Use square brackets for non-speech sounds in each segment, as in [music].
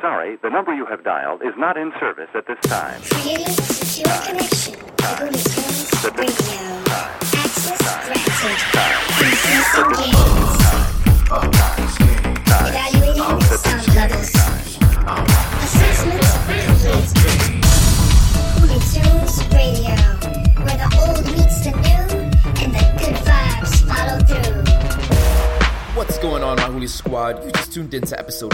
sorry, the number you have dialed is not in service at this time. Creating a secure connection Radio. Access granted. Evaluating complete. Tunes Radio, where the old meets the new and the good vibes follow through. What's going on, my Hooli Squad? You just tuned into episode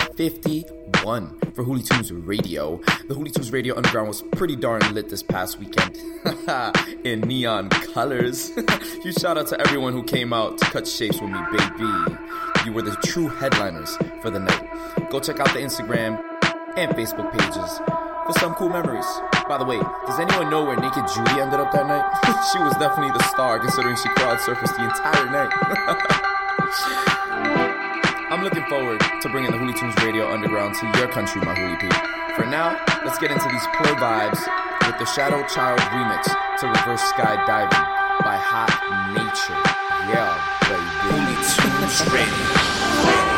51 for Hooli Tunes Radio. The Hooli Tunes Radio Underground was pretty darn lit this past weekend [laughs] in neon colors. [laughs] Huge shout out to everyone who came out to cut shapes with me, baby. You were the true headliners for the night. Go check out the Instagram and Facebook pages for some cool memories. By the way, does anyone know where Naked Judy ended up that night? [laughs] she was definitely the star considering she crowd surfaced the entire night. I'm looking forward to bringing the Hooli Tunes Radio Underground to your country, my Hooli people. For now, let's get into these play vibes with the Shadow Child remix to Reverse Skydiving by Hot Natured. Yeah, baby. Hooli Tunes Radio.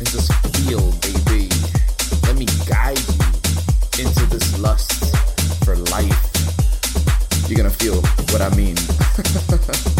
and just feel, baby. Let me guide you into this lust for life. You're gonna feel what I mean. [laughs]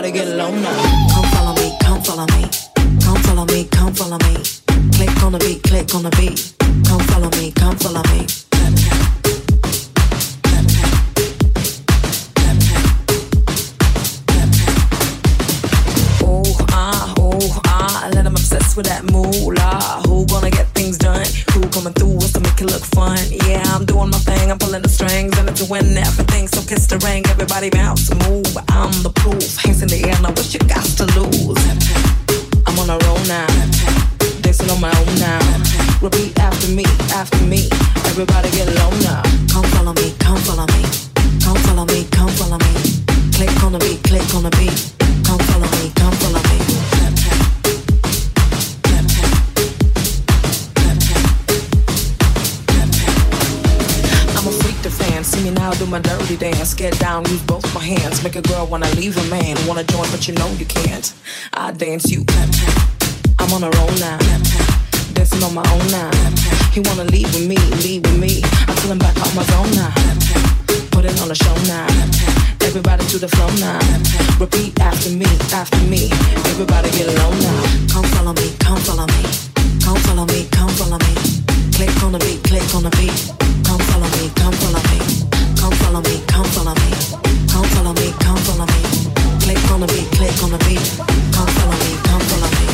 gotta get alone now. get down, use both my hands. Make a girl wanna leave a man. Wanna join, but you know you can't. I dance, you clap, clap. I'm on a roll now. Dancing on my own now. He wanna leave with me, leave with me. I'm feeling back on my zone now. Put it on a show now. Everybody to the floor now. Repeat after me, after me. Everybody get alone now. Come follow me, come follow me. Come follow me, come follow me. Click on the beat, click on the beat. Come follow me, come follow me follow me, come follow me. Come follow me, come follow me. Click on the beat, click on the beat. Come follow me, come follow me.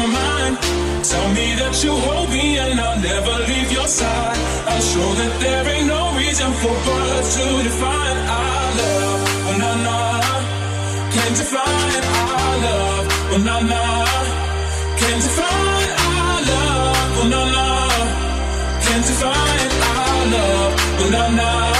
My mind. Tell me that you hold me and I'll never leave your side. I'll show that there ain't no reason for words to define our love. Oh, na na, can't define our love. Oh, na na, can't define our love. Oh, na na, can't define our love. Oh, na na.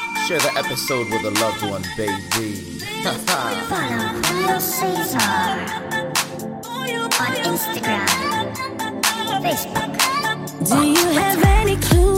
Share the episode with a loved one, baby. Follow Julio Cesar on Instagram, Facebook. Do you have any clue,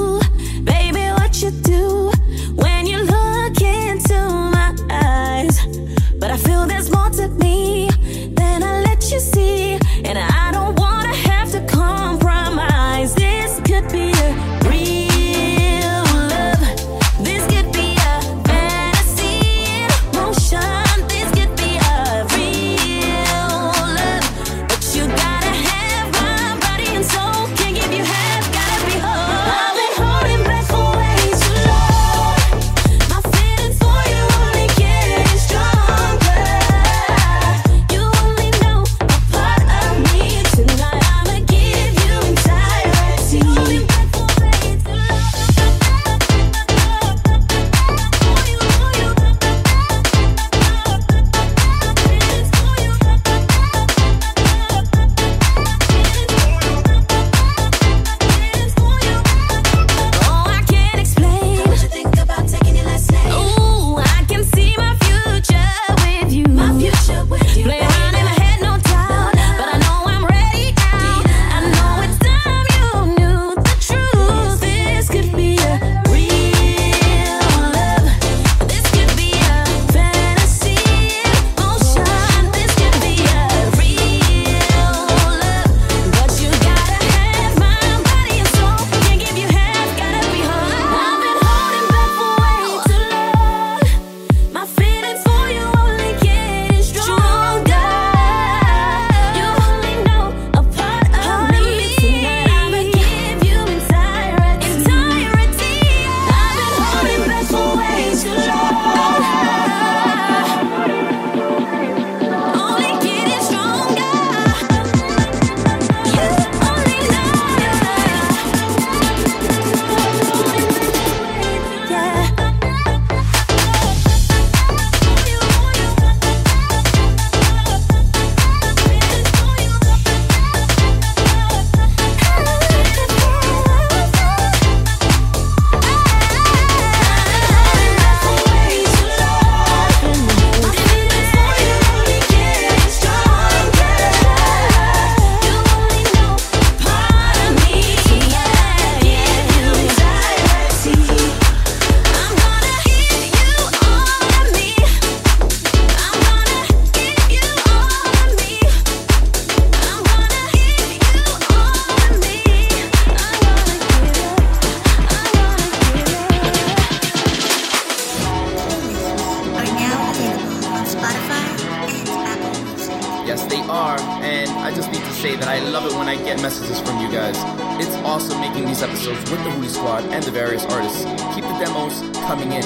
are, and I just need to say that I love it when I get messages from you guys. It's awesome making these episodes with the Hootie Squad and the various artists. Keep the demos coming in.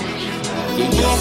Yeah,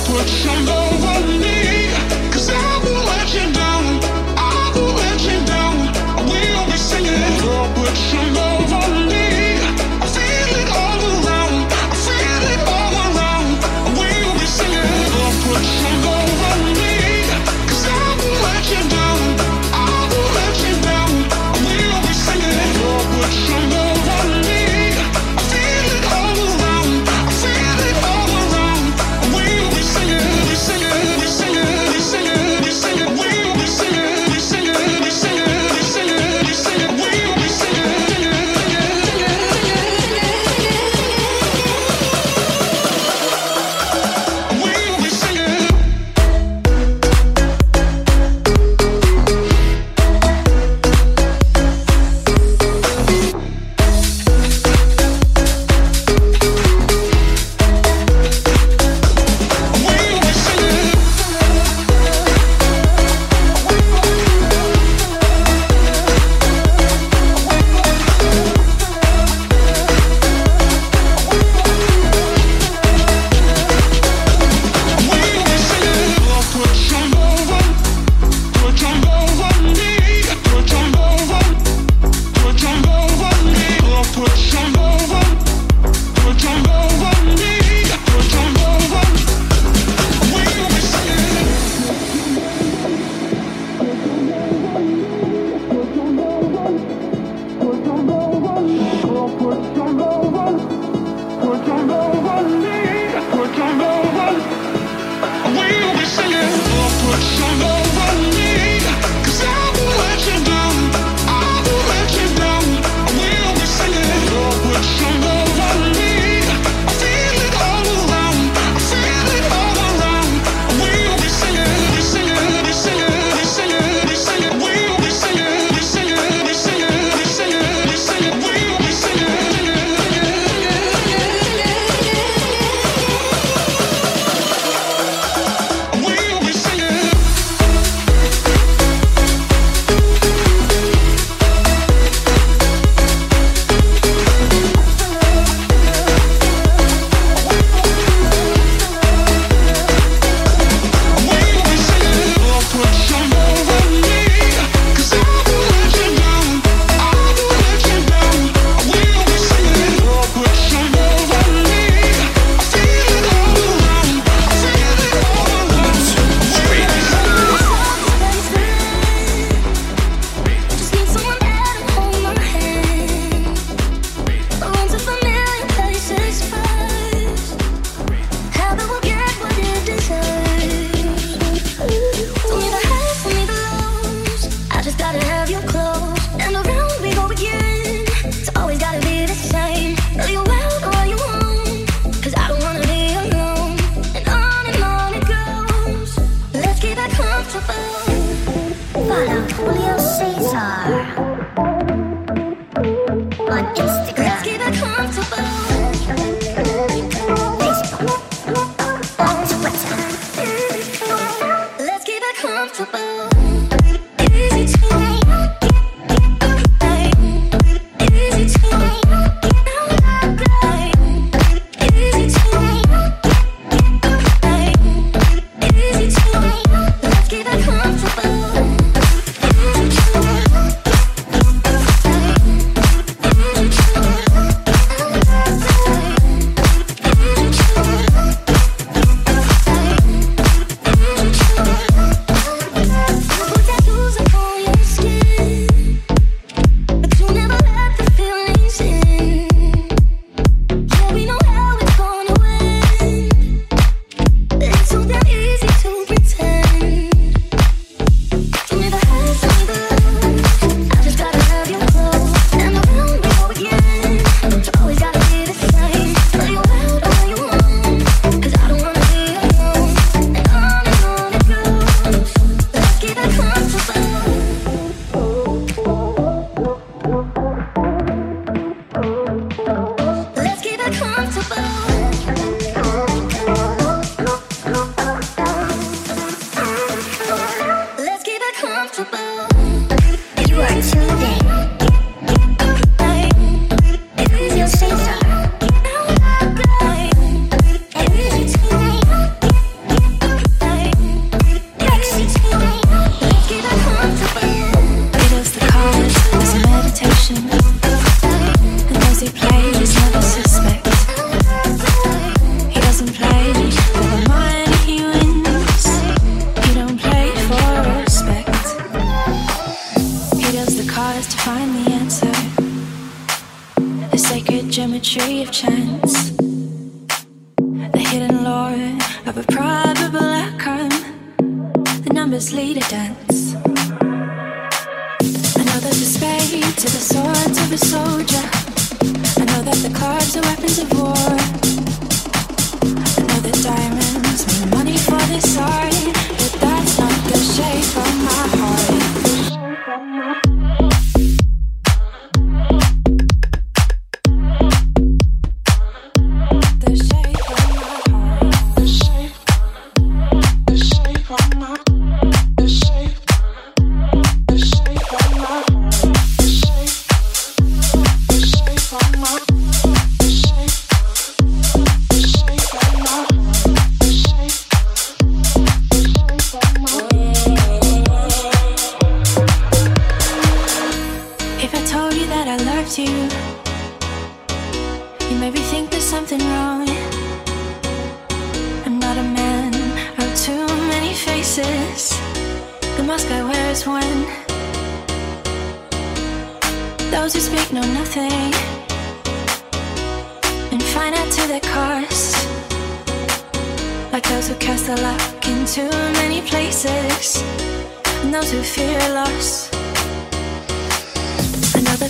Julio Cesar.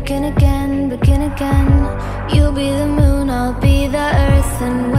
begin again, begin again. You'll be the moon, I'll be the earth, and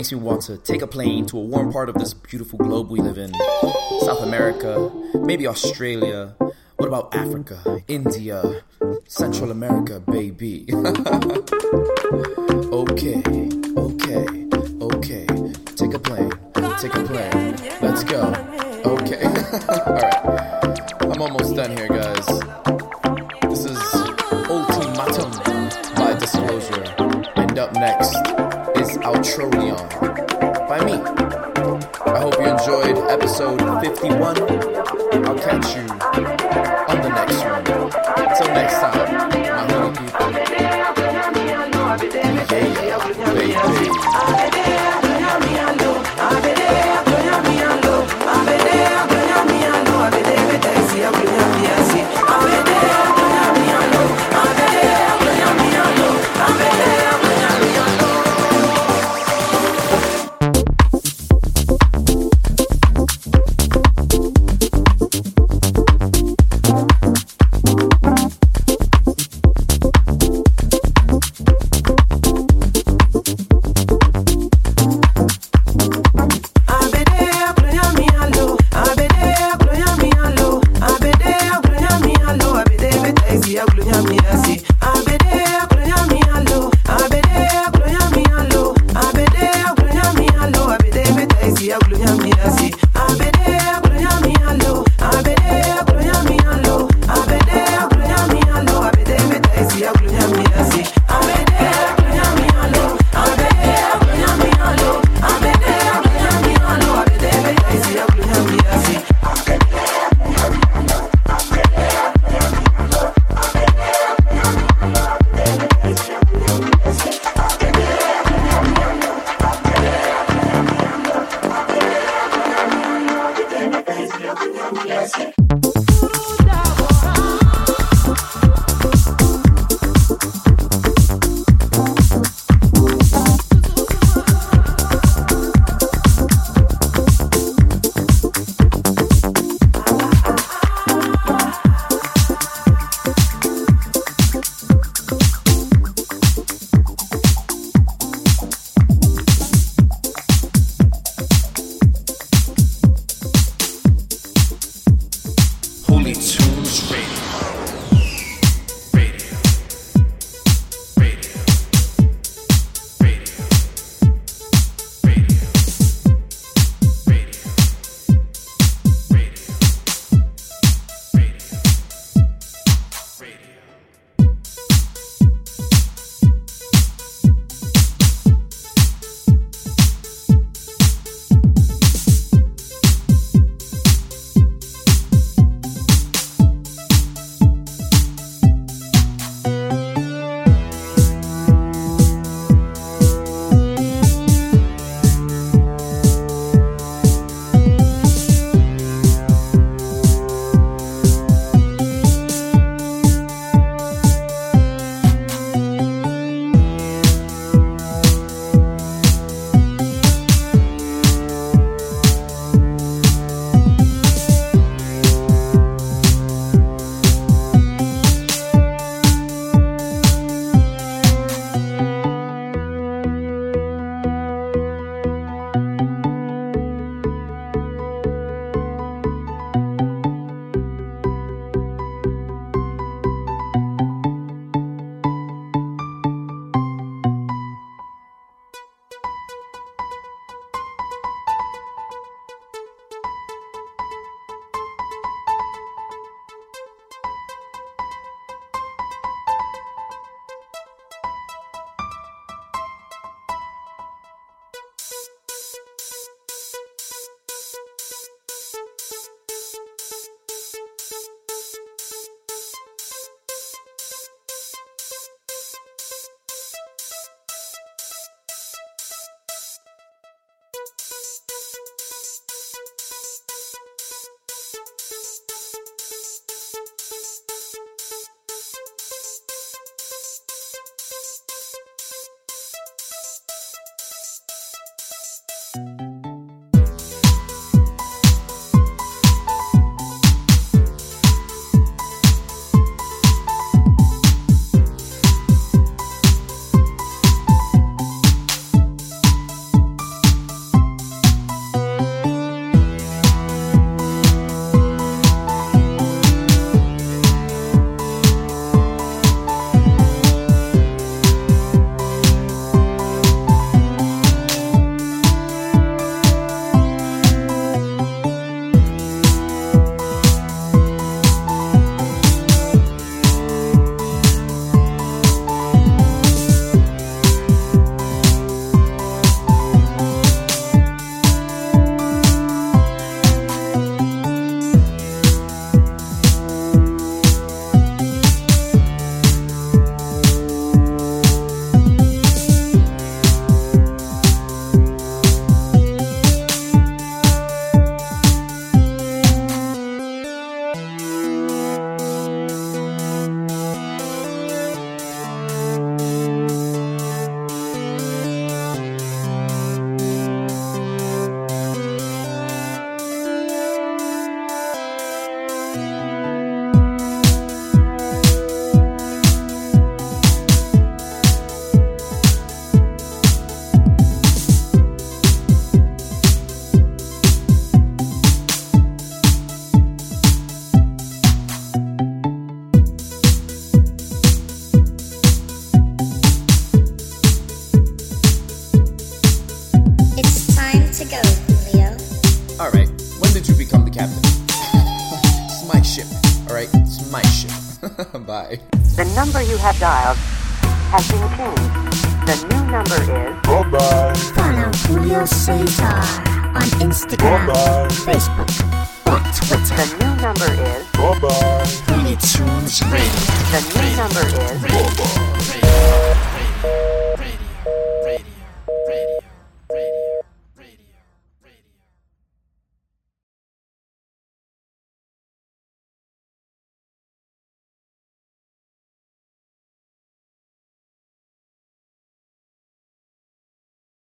makes me want to take a plane to a warm part of this beautiful globe we live in South America, maybe Australia. What about Africa, India, Central America, baby? [laughs] okay, okay, okay. Take a plane, take a plane. Let's go. Okay. [laughs] All right.